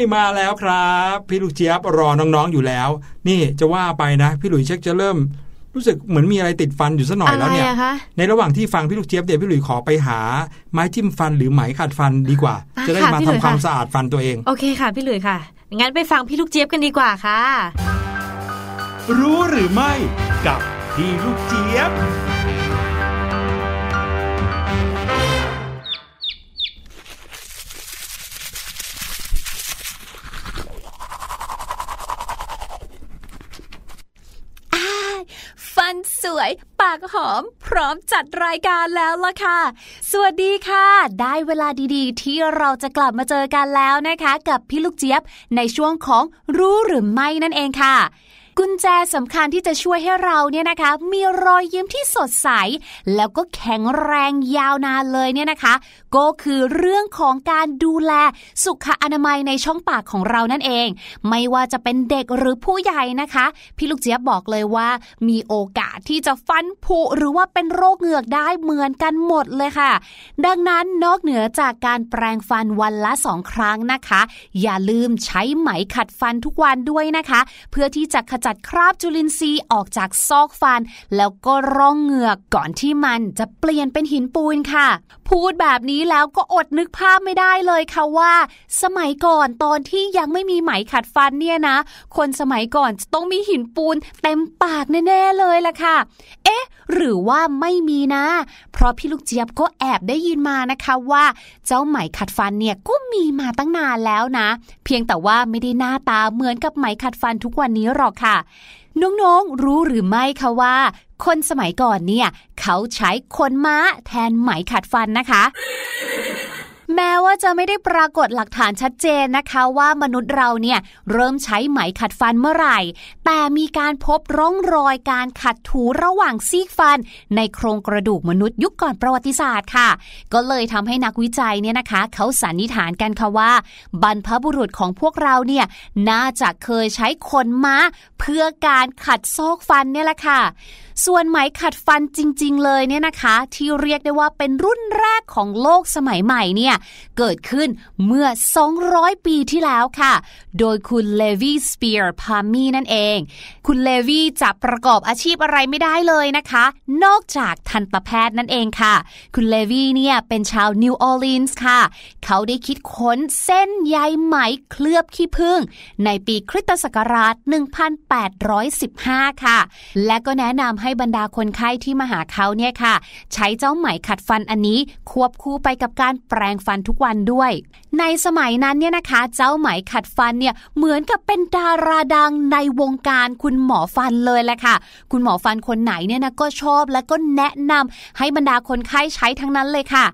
ม่มาแล้วครับ พี่ลูกเจี๊ยบรอน้องๆอยู่แล้ว นี่จะว่าไปนะ พี่หลุยเช็คจะเริ่ม รู้สึกเหมือนมีอะไรติดฟันอยู่สัหน่อยแล้วเนี่ยอะไรอะคะในระหว่างที่ฟังพี่ลูกเจี๊ยบเดี๋ยวพี่หลุยขอไปหา ไม้จิ้มฟันหรือไหมขัดฟันดีกว่าอะจะได้ค่ะมาพี่ทำหลุยความค่ะสะอาดฟันตัวเอง โอเคค่ะ พี่หลุยค่ะงั้นไปฟังพี่ลูกเจี๊ยบกันดีกว่าค่ะ รู้หรือไม่กับพี่ลูกเจี๊ยบ วย ปากหอม พร้อมจัดรายการแล้วล่ะค่ะ สวัสดีค่ะ ได้เวลาดีๆ ที่เราจะกลับมาเจอกันแล้วนะคะ กับพี่ลูกเจี๊ยบในช่วงของรู้หรือไม่นั่นเองค่ะกุญแจสำคัญที่จะช่วยให้เราเนี่ยนะคะ มีรอยยิ้มที่สดใส แล้วก็แข็งแรงยาวนานเลยเนี่ยนะคะ ก็คือเรื่องของการดูแลสุขอนามัยในช่องปากของเรานั่นเอง ไม่ว่าจะเป็นเด็กหรือผู้ใหญ่นะคะ พี่ลูกเจี๊ยบบอกเลยว่า มีโอกาสที่จะฟันผุหรือว่าเป็นโรคเหงือกได้เหมือนกันหมดเลยค่ะ ดังนั้นนอกเหนือจากการแปรงฟันวันละสองครั้งนะคะ อย่าลืมใช้ไหมขัดฟันทุกวันด้วยนะคะ เพื่อที่จะขจัดคราบจุลินทรีย์ออกจากซอกฟัน แล้วก็ร่องเหงือกก่อนที่มันจะเปลี่ยนเป็นหินปูนค่ะ พูดแบบนี้แล้วก็อดนึกภาพไม่ได้เลยค่ะว่า สมัยก่อนตอนที่ยังไม่มีไหมขัดฟันเนี่ยนะ คนสมัยก่อนจะต้องมีหินปูนเต็มปากแน่ๆเลยล่ะค่ะ เอ๊ะ หรือว่าไม่มีนะ เพราะพี่ลูกเจี๊ยบก็แอบได้ยินมานะคะว่า เจ้าไหมขัดฟันเนี่ยก็มีมาตั้งนานแล้วนะ เพียงแต่ว่าไม่ได้หน้าตาเหมือนกับไหมขัดฟันทุกวันนี้หรอกค่ะน้องๆ รู้หรือไม่คะว่า คนสมัยก่อนเนี่ย เขาใช้ขนม้าแทนไหมขัดฟันนะคะ แม้ว่าจะไม่ได้ปรากฏหลักฐานชัดเจนนะคะว่ามนุษย์เราเนี่ยเริ่มใช้ไหมขัดฟันเมื่อไหร่ แต่มีการพบร่องรอยการขัดถูระหว่างซีกฟัน ในโครงกระดูกมนุษย์ยุคก่อนประวัติศาสตร์ค่ะ ก็เลยทำให้นักวิจัยเนี่ยนะคะ เขาสันนิษฐานกันค่ะว่า บรรพบุรุษของพวกเราเนี่ยน่าจะเคยใช้ขนม้า เพื่อการขัดซอกฟันเนี่ยแหละค่ะส่วนไหมขัดฟันจริง ๆ เลยเนี่ยนะคะ ที่เรียกได้ว่าเป็นรุ่นแรกของโลกสมัยใหม่เนี่ยเกิดขึ้นเมื่อ 200 ปีที่แล้วค่ะ โดยคุณเลวีสเปียร์พาร์มลีนั่นเอง คุณเลวีจะประกอบอาชีพอะไรไม่ได้เลยนะคะ นอกจากทันตแพทย์นั่นเองค่ะ คุณเลวีเนี่ยเป็นชาวนิวออร์ลีนส์ค่ะ เขาได้คิดค้นเส้นใยไหมเคลือบขี้ผึ้งในปีคริสตศักราช 1815 ค่ะ และก็แนะนำให้บรรดาคนไข้ที่มาหาเขาเนี่ยค่ะ ใช้เจ้าไหมขัดฟันอันนี้ควบคู่ไปกับการแปรงฟันทุกวันด้วย ในสมัยนั้นเนี่ยนะคะ เจ้าไหมขัดฟันเนี่ยเหมือนกับเป็นดาราดังในวงการคุณหมอฟันเลยแหละค่ะ คุณหมอฟันคนไหนเนี่ยนะก็ชอบและก็แนะนำให้บรรดาคนไข้ใช้ทั้งนั้นเลยค่ะ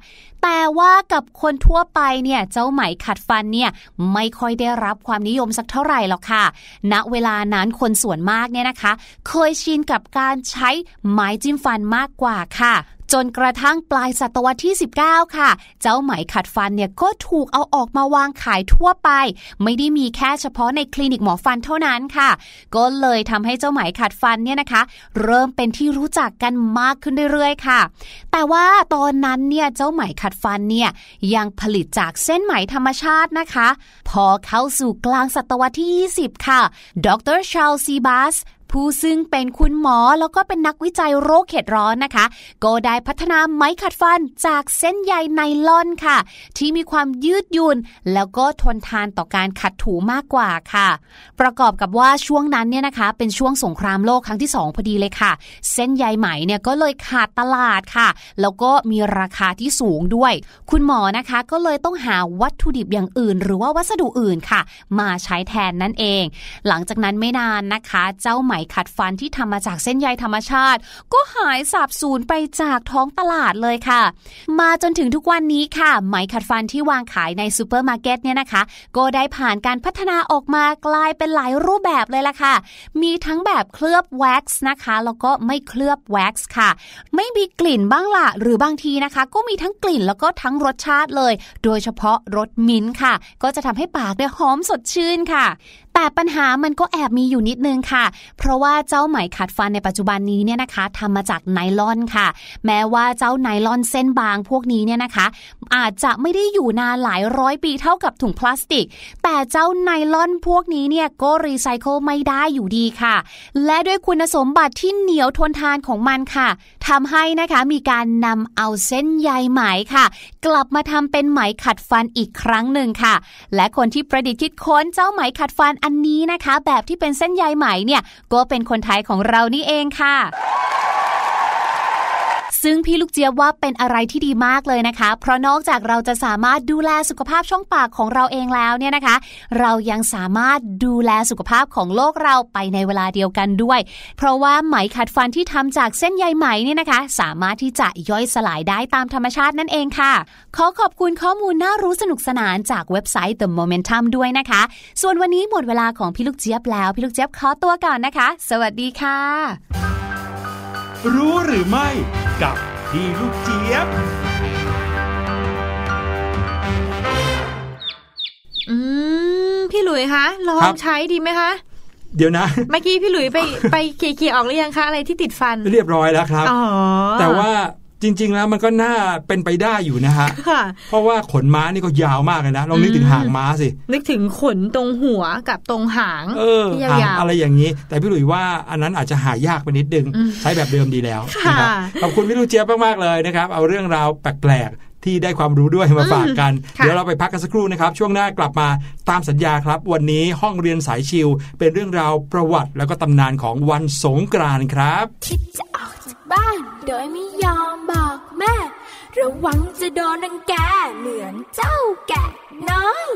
แต่ว่ากับคนทั่วไปเนี่ยเจ้าไหมขัดฟันเนี่ยไม่ค่อยได้รับความนิยมสักเท่าไหร่หรอกค่ะ ณเวลานั้นคนส่วนมากเนี่ยนะคะ เคยชินกับการใช้ไม้จิ้มฟันมากกว่าค่ะ จนกระทั่งปลายศตวรรษที่ 19 ค่ะ เจ้าไหมขัดฟันเนี่ยก็ถูกเอาออกมาวางขายทั่วไป ไม่ได้มีแค่เฉพาะในคลินิกหมอฟันเท่านั้นค่ะ ก็เลยทำให้เจ้าไหมขัดฟันเนี่ยนะคะ เริ่มเป็นที่รู้จักกันมากขึ้นเรื่อยๆค่ะ แต่ว่าตอนนั้นเนี่ยเจ้าไหมขัดฟันเนี่ยยังผลิตจากเส้นไหมธรรมชาตินะคะ พอเข้าสู่กลางศตวรรษที่ 20 ค่ะ ดรชาลซีบัส ผู้ซึ่งเป็นคุณหมอแล้วก็เป็นนักวิจัยโรคเข็ดร้อนนะคะ ก็ได้พัฒนาไม้ขัดฟันจากเส้นใยไนลอนค่ะ ที่มีความยืดหยุ่น แล้วก็ทนทานต่อการขัดถูมากกว่าค่ะ ประกอบกับว่าช่วงนั้นเนี่ยนะคะ เป็นช่วงสงครามโลกครั้งที่ 2 พอดีเลยค่ะ เส้นใยไหมเนี่ยก็เลยขาดตลาดค่ะ แล้วก็มีราคาที่สูงด้วย คุณหมอนะคะก็เลยต้องหาวัตถุดิบอย่างอื่น หรือว่าวัสดุอื่นค่ะ มาใช้แทนนั่นเอง หลังจากนั้นไม่นานนะคะ เจ้าไหมขัดฟันที่ทำมาจากเส้นใยธรรมชาติ ก็หายสาบสูญไปจากท้องตลาดเลยค่ะ มาจนถึงทุกวันนี้ค่ะ ไหมขัดฟันที่วางขายในซูเปอร์มาร์เก็ตเนี่ยนะคะ ก็ได้ผ่านการพัฒนาออกมากลายเป็นหลายรูปแบบเลยล่ะค่ะ มีทั้งแบบเคลือบแว็กซ์นะคะแล้วก็ไม่เคลือบแว็กซ์ค่ะ ไม่มีกลิ่นบ้างล่ะหรือบางทีนะคะ ก็มีทั้งกลิ่นแล้วก็ทั้งรสชาติเลย โดยเฉพาะรสมิ้นค่ะ ก็จะทำให้ปากเนี่ยหอมสดชื่นค่ะ แต่ปัญหามันก็แอบมีอยู่นิดนึงค่ะ เพราะว่าเจ้าไหมขัดฟันในปัจจุบันนี้เนี่ยนะคะทำมาจากไนลอนค่ะ แม้ว่าเจ้าไนลอนเส้นบางพวกนี้เนี่ยนะคะ อาจจะไม่ได้อยู่นานหลายร้อยปีเท่ากับถุงพลาสติก แต่เจ้าไนลอนพวกนี้เนี่ยก็รีไซเคิลไม่ได้อยู่ดีค่ะ และด้วยคุณสมบัติที่เหนียวทนทานของมันค่ะทำให้นะคะมีการนำเอาเส้นใยไหมค่ะ กลับมาทำเป็นไหมขัดฟันอีกครั้งหนึ่งค่ะ และคนที่ประดิษฐ์คิดค้นเจ้าไหมขัดฟันอันนี้นะคะ แบบที่เป็นเส้นใยไหมเนี่ยก็เป็นคนไทยของเรานี่เองค่ะ ซึ่งพี่ลูกเจี๊ยบว่าเป็นอะไรที่ดีมากเลยนะคะ เพราะนอกจากเราจะสามารถดูแลสุขภาพช่องปากของเราเองแล้วเนี่ยนะคะ เรายังสามารถดูแลสุขภาพของโลกเราไปในเวลาเดียวกันด้วย เพราะว่าไหมขัดฟันที่ทำจากเส้นใยไหมเนี่ยนะคะ สามารถที่จะย่อยสลายได้ตามธรรมชาตินั่นเองค่ะ ขอขอบคุณข้อมูลน่ารู้สนุกสนานจากเว็บไซต์ The Momentum ด้วยนะคะ ส่วนวันนี้หมดเวลาของพี่ลูกเจี๊ยบแล้ว พี่ลูกเจี๊ยบขอตัวก่อนนะคะ สวัสดีค่ะ รู้หรือไม่กับพี่ลูกเจี๊ยบ อืม พี่หลุยคะ ลอครังบ ใช้ดีไหมคะ เดี๋ยวนะ เมื่อกี้พี่หลุยไป ไปเคลียร์ๆออกหรือยังคะ อะไรที่ติดฟัน เรียบร้อยแล้วครับ อ๋อแต่ว่าจ ริง ๆ แล้วมันก็น่าเป็นไปได้อยู่นะฮะค่ะเพราะว่าขนม้านี่ก็ยาวมากเลยนะลองนึกถึงอืมหางม้าสินึกถึงขนตรงหัวกับตรงหางเออที่หางยาวอะไรอย่างนี้ แต่พี่หลุยว่าอันนั้นอาจจะหายากไปนิดนึงอืมใช้แบบเดิมดีแล้วค่ะนะครับขอบคุณพี่ลูกเจี๊ยบมากๆเลยนะครับ เอาเรื่องราวแปลกๆ ที่ได้ความรู้ด้วยมาฝากกันค่ะเดี๋ยวเราไปพักกันสักครู่นะครับ ช่วงหน้ากลับมาตามสัญญาครับ วันนี้ห้องเรียนสายชิว เป็นเรื่องราวประวัติแล้วก็ตำนานของวันสงกรานต์ครับคิดจะออกจากบ้าน โดยไม่ยอมบอกแม่ ระวังจะโดนรังแกเหมือนเจ้าแกะน้อย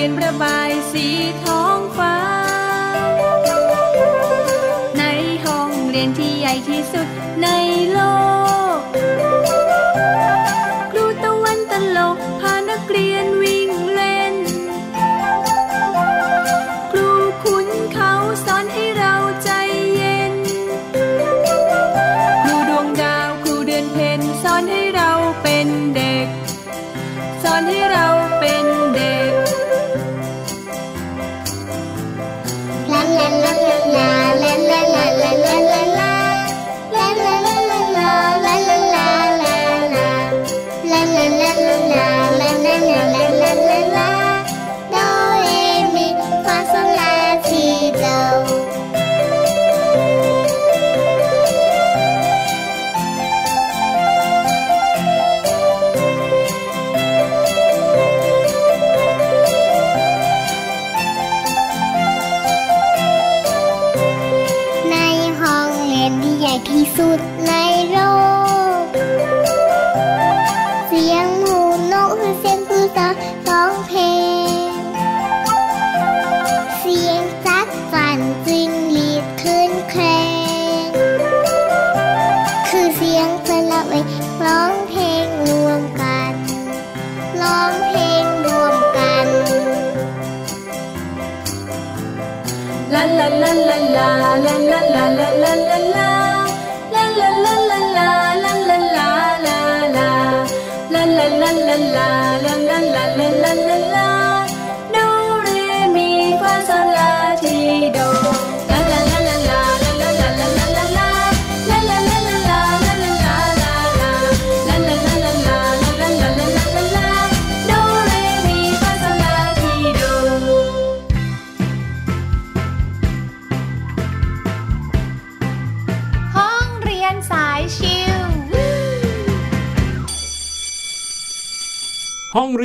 ลี่ยนประบายสีท้องฟ้า ในห้องเรียนที่ใหญ่ที่สุดในโลก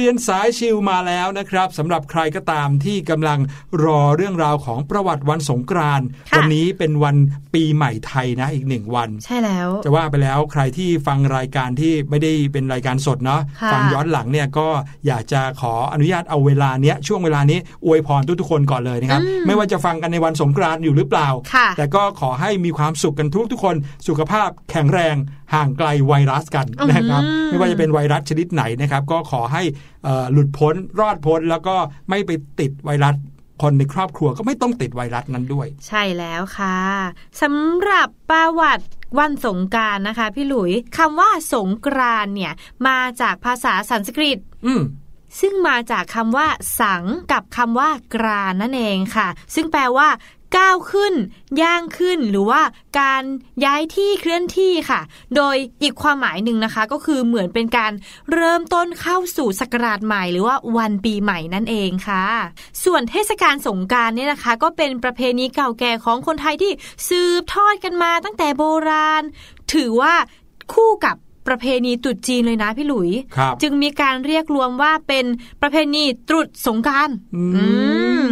รียนสายชิลมาแล้วนะครับสำหรับใครก็ตามที่กำลังรอเรื่องราวของประวัติวันสงกรานต์ค่ะวันนี้เป็นวันปีใหม่ไทยนะอีกหนึ่งวัน ใช่แล้ว จะว่าไปแล้วใครที่ฟังรายการที่ไม่ได้เป็นรายการสดเนาะค่ะฟังย้อนหลังเนี่ยก็อยากจะขออนุญาตเอาเวลาเนี้ยช่วงเวลานี้อวยพรทุกๆคนก่อนเลยนะครับ ไม่ว่าจะฟังกันในวันสงกรานต์อยู่หรือเปล่าค่ะแต่ก็ขอให้มีความสุขกันทุกๆคนสุขภาพแข็งแรงห่างไกลไวรัสกันนะครับอืมไม่ว่าจะเป็นไวรัสชนิดไหนนะครับ ก็ขอให้เอ่อหลุดพ้นรอดพ้น แล้วก็ไม่ไปติดไวรัสคนในครอบครัวก็ไม่ต้องติดไวรัสนั้นด้วย ใช่แล้วค่ะสำหรับประวัติวันสงกรารนะคะ พี่หลุยคำว่าสงกรานต์เนี่ย มาจากภาษาสันสกฤต อืมซึ่งมาจากคำว่า สังกับคำว่ากรานนั่นเองค่ะ ซึ่งแปลว่า ก้าวขึ้น ย่างขึ้น หรือว่าการย้ายที่เคลื่อนที่ค่ะ โดยอีกความหมายหนึ่งนะคะ ก็คือเหมือนเป็นการเริ่มต้นเข้าสู่ศักราชใหม่ หรือว่าวันปีใหม่นั่นเองค่ะ ส่วนเทศกาลสงกรารเนี่ยนะคะ ก็เป็นประเพณีเก่าแก่ของคนไทยที่สืบทอดกันมาตั้งแต่โบราณ ถือว่าคู่กับประเพณีตรุษจีนเลยนะพี่หลุยครับจึงมีการเรียกรวมว่าเป็นประเพณีตรุษสงกราร อืม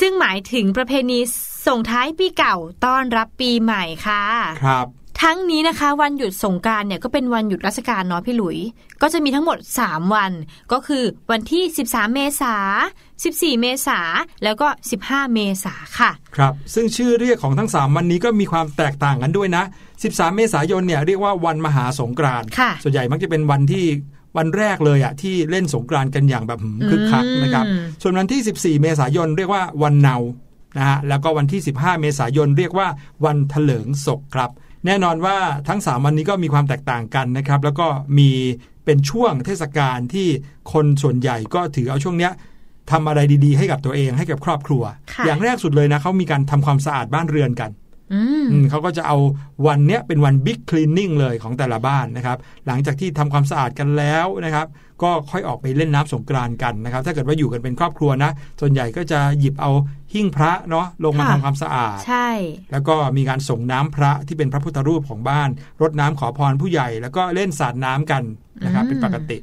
ซึ่งหมายถึงประเพณีส่งท้ายปีเก่าต้อนรับปีใหม่ค่ะ ครับทั้งนี้นะคะวันหยุดสงกรารเนี่ยก็เป็นวันหยุดราชการเนาะพี่หลุย ก็จะมีทั้งหมด 3 วัน ก็คือวันที่ 13 เมษา 14 เมษาแล้วก็ 15 เมษาค่ะ ครับ ซึ่งชื่อเรียกของทั้ง 3 วันนี้ก็มีความแตกต่างกันด้วยนะ 13 เมษายนเนี่ยเรียกว่าวันมหาสงกรานต์ค่ะส่วนใหญ่มักจะเป็นวันที่ วันแรกเลยอะที่เล่นสงกรานต์กันอย่างแบบหืมคึกคักนะครับอืมส่วนวันที่ 14 เมษายนเรียกว่าวันเนานะฮะแล้วก็วันที่ 15 เมษายนเรียกว่าวันเถลิงศกครับ แน่นอนว่าทั้ง 3 วันนี้ก็มีความแตกต่างกันนะครับ แล้วก็มีเป็นช่วงเทศกาลที่คนส่วนใหญ่ก็ถือเอาช่วงเนี้ยทำอะไรดีๆ ให้กับตัวเองให้กับครอบครัวค่ะอย่างแรกสุดเลยนะเขามีการทำความสะอาดบ้านเรือนกันอืมอืม เขาก็จะเอาวันเนี้ยเป็นวันบิ๊กคลีนนิ่งเลยของแต่ละบ้านนะครับ หลังจากที่ทำความสะอาดกันแล้วนะครับ ก็ค่อยออกไปเล่นน้ำสงกรานต์กันนะครับ ถ้าเกิดว่าอยู่กันเป็นครอบครัวนะ ส่วนใหญ่ก็จะหยิบเอาหิ้งพระเนาะลงมาค่ะทำความสะอาด ใช่ แล้วก็มีการส่งน้ำพระที่เป็นพระพุทธรูปของบ้าน รดน้ำขอพรผู้ใหญ่ แล้วก็เล่นสาดน้ำกันนะครับอืมเป็นปกติ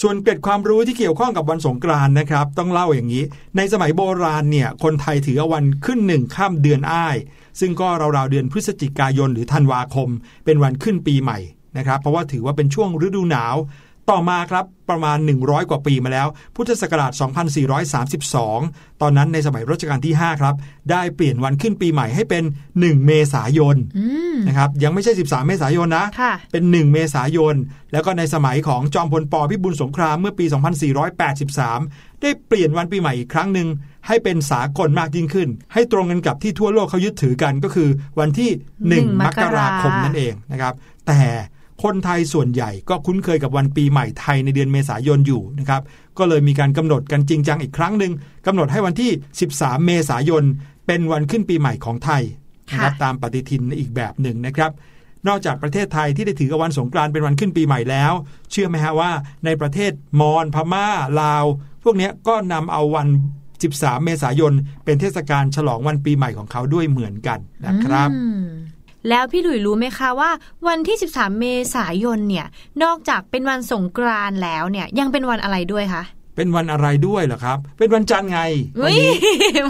ส่วนเกร็ดความรู้ที่เกี่ยวข้องกับวันสงกรานต์นะครับ ต้องเล่าอย่างนี้ ในสมัยโบราณเนี่ยคนไทยถือเอาวันขึ้นหนึ่งข้ามเดือนอ้าย ซึ่งก็ราวๆเดือนพฤศจิกายนหรือธันวาคม เป็นวันขึ้นปีใหม่นะครับ เพราะว่าถือว่าเป็นช่วงฤดูหนาว ต่อมาครับประมาณ 100 กว่าปีมาแล้ว พุทธศักราช 2432 ตอนนั้นในสมัยรัชกาลที่ 5 ครับ ได้เปลี่ยนวันขึ้นปีใหม่ให้เป็น 1 เมษายนอืมนะครับยังไม่ใช่ 13 เมษายนนะค่ะเป็น 1 เมษายน แล้วก็ในสมัยของจอมพลปพิบูลสงครามเมื่อปี 2483 ได้เปลี่ยนวันปีใหม่อีกครั้งหนึ่ง ให้เป็นสากลมากยิ่งขึ้น ให้ตรงกันกับที่ทั่วโลกเขายึดถือกันก็คือ วันที่หนึ่ง1มมกกราราคมนั่นเองนะครับแต่คนไทยส่วนใหญ่ก็คุ้นเคยกับวันปีใหม่ไทยในเดือนเมษายนอยู่นะครับก็เลยมีการกำหนดกันจริงจังอีกครั้งหนึ่งกำหนดให้วันที่ 13 เมษายน เป็นวันขึ้นปีใหม่ของไทยนะครับค่ะตามปฏิทินอีกแบบหนึ่งนะครับ นอกจากประเทศไทยที่ได้ถือกับวันสงกรานต์เป็นวันขึ้นปีใหม่แล้ว เชื่อไหมฮะว่าในประเทศมอญพม่าลาว พวกเนี้ยก็นำเอาวัน 13 เมษายน เป็นเทศกาลฉลองวันปีใหม่ของเขาด้วยเหมือนกันนะครับอืมแล้วพี่หลุยรู้ไหมคะว่า วันที่ 13 เมษายนเนี่ย นอกจากเป็นวันสงกรานต์แล้วเนี่ย ยังเป็นวันอะไรด้วยคะเป็นวันอะไรด้วยเหรอครับ เป็นวันจันทร์ไงวัอุ๊นยนี้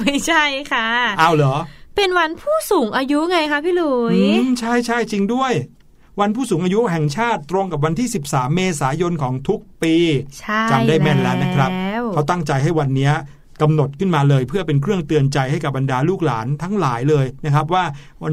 ไม่ใช่ค่ะเอาเหรอ เป็นวันผู้สูงอายุไงคะพี่หลุยอืมใช่ใช่จริงด้วย วันผู้สูงอายุแห่งชาติตรงกับวันที่ 13 เมษายนของทุกปีใช่จำได้แม่นแล้วนะครับแล้วเขาตั้งใจให้วันเนี้ย กำหนดขึ้นมาเลย เพื่อเป็นเครื่องเตือนใจให้กับบรรดาลูกหลานทั้งหลายเลยนะครับ ว่า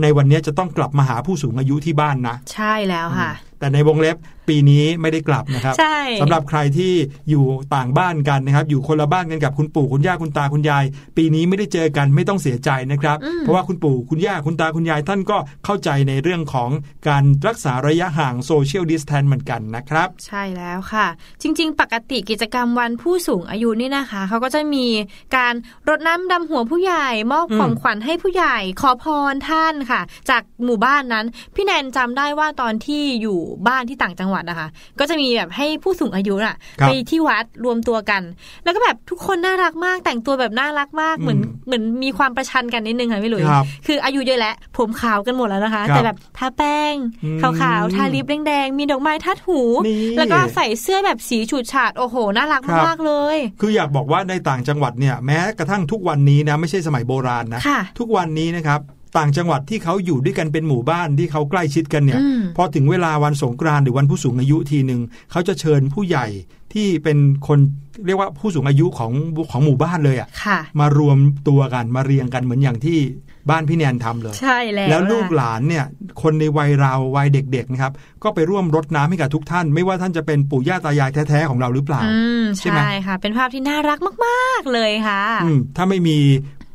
ในวันเนี้ยจะต้องกลับมาหาผู้สูงอายุที่บ้านนะ ใช่แล้วค่ะ แต่ในวงเล็บ ปีนี้ไม่ได้กลับนะครับใช่สำหรับใครที่อยู่ต่างบ้านกันนะครับ อยู่คนละบ้านกันกับคุณปู่คุณย่าคุณตาคุณยาย ปีนี้ไม่ได้เจอกันไม่ต้องเสียใจนะครับอืมเพราะว่าคุณปู่คุณย่าคุณตาคุณยายท่านก็เข้าใจในเรื่องของการรักษาระยะห่างโซเชียลดิสแทนเหมือนกันนะครับ ใช่แล้วค่ะ จริง ๆ ปกติกิจกรรมวันผู้สูงอายุนี่นะคะเขาก็จะมีการรดน้ำดำหัวผู้ใหญ่มอบอืมของขวัญให้ผู้ใหญ่ขอพรท่านค่ะ จากหมู่บ้านนั้น พี่แนนจำได้ว่าตอนที่อยู่บ้านที่ต่างจังหวัดนะคะ ก็จะมีแบบให้ผู้สูงอายุน่ะครับไปที่วัดรวมตัวกัน แล้วก็แบบทุกคนน่ารักมาก แต่งตัวแบบน่ารักมากเหมือนอืมเหมือนมีความประชันกันนิดนึงค่ะพี่หลุยครับคืออายุเยอะแล้วผมขาวกันหมดแล้วนะคะครับแต่แบบทาแป้งอืมขาวๆทาลิปแดงๆมีดอกไม้ทัดหูนี่แล้วก็ใส่เสื้อแบบสีฉูดฉาดโอ้โหน่ารักครับมากๆเลย คืออยากบอกว่าในต่างจังหวัดเนี่ยแม้กระทั่งทุกวันนี้นะไม่ใช่สมัยโบราณนะค่ะทุกวันนี้นะครับ ต่างจังหวัดที่เขาอยู่ด้วยกันเป็นหมู่บ้านที่เขาใกล้ชิดกันเนี่ยอืมพอถึงเวลาวันสงกรานต์หรือวันผู้สูงอายุทีหนึ่งเขาจะเชิญผู้ใหญ่ที่เป็นคนเรียกว่าผู้สูงอายุของของหมู่บ้านเลยอะค่ะ มารวมตัวกันมาเรียงกันเหมือนอย่างที่บ้านพี่แนนทำเลย ใช่แล้ว แล้วลูกค่ะหลานเนี่ย คนในวัยเราวัยเด็กๆนะครับ ก็ไปร่วมรดน้ำให้กับทุกท่าน ไม่ว่าท่านจะเป็นปู่ย่าตายายแท้ๆของเราหรือเปล่าอืมใช่ไหมใช่ค่ะ เป็นภาพที่น่ารักมาก ๆเลยค่ะอืมถ้าไม่มี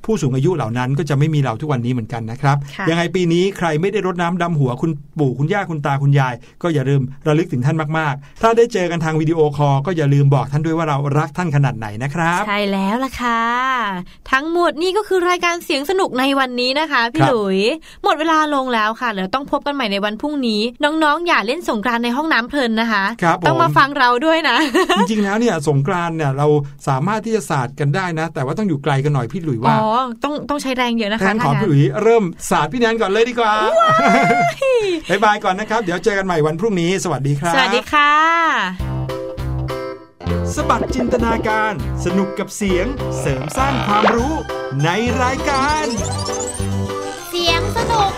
ผู้สูงอายุเหล่านั้นก็จะไม่มีเราทุกวันนี้เหมือนกันนะครับค่ะยังไงปีนี้ใครไม่ได้รดน้ำดำหัวคุณปู่คุณย่าคุณตาคุณยาย ก็อย่าลืมระลึกถึงท่านมากๆ ถ้าได้เจอกันทางวิดีโอคอลก็อย่าลืมบอกท่านด้วยว่าเรารักท่านขนาดไหนนะครับ ใช่แล้วล่ะค่ะ ทั้งหมดนี่ก็คือรายการเสียงสนุกในวันนี้นะคะ พี่ครับหลุย หมดเวลาลงแล้วค่ะเดี๋ยวต้องพบกันใหม่ในวันพรุ่งนี้ น้องๆ อย่าเล่นสงกรานต์ในห้องน้ำเพลินนะคะครับต้องมาผมฟังเราด้วยนะ จริงๆแล้วเนี่ยสงกรานต์เนี่ยเราสามารถที่จะสาดกันได้นะ แต่ว่าต้องอยู่ไกลกันหน่อยพี่หลุยอ๋ว่า อต้องต้องใช้แรงเยอะนะท่าคะนขอถ้างั้นพี่หลุยเริ่มสาดพี่แนนก่อนเลยดีกว่าบ๊ายบายก่อนนะครับ เดี๋ยวเจอกันใหม่วันพรุ่งนี้ สวัสดีครับ สวัสดีค่ะ สบัดจินตนาการ สนุกกับเสียง เสริมสร้างความรู้ในรายการ เสียงสนุก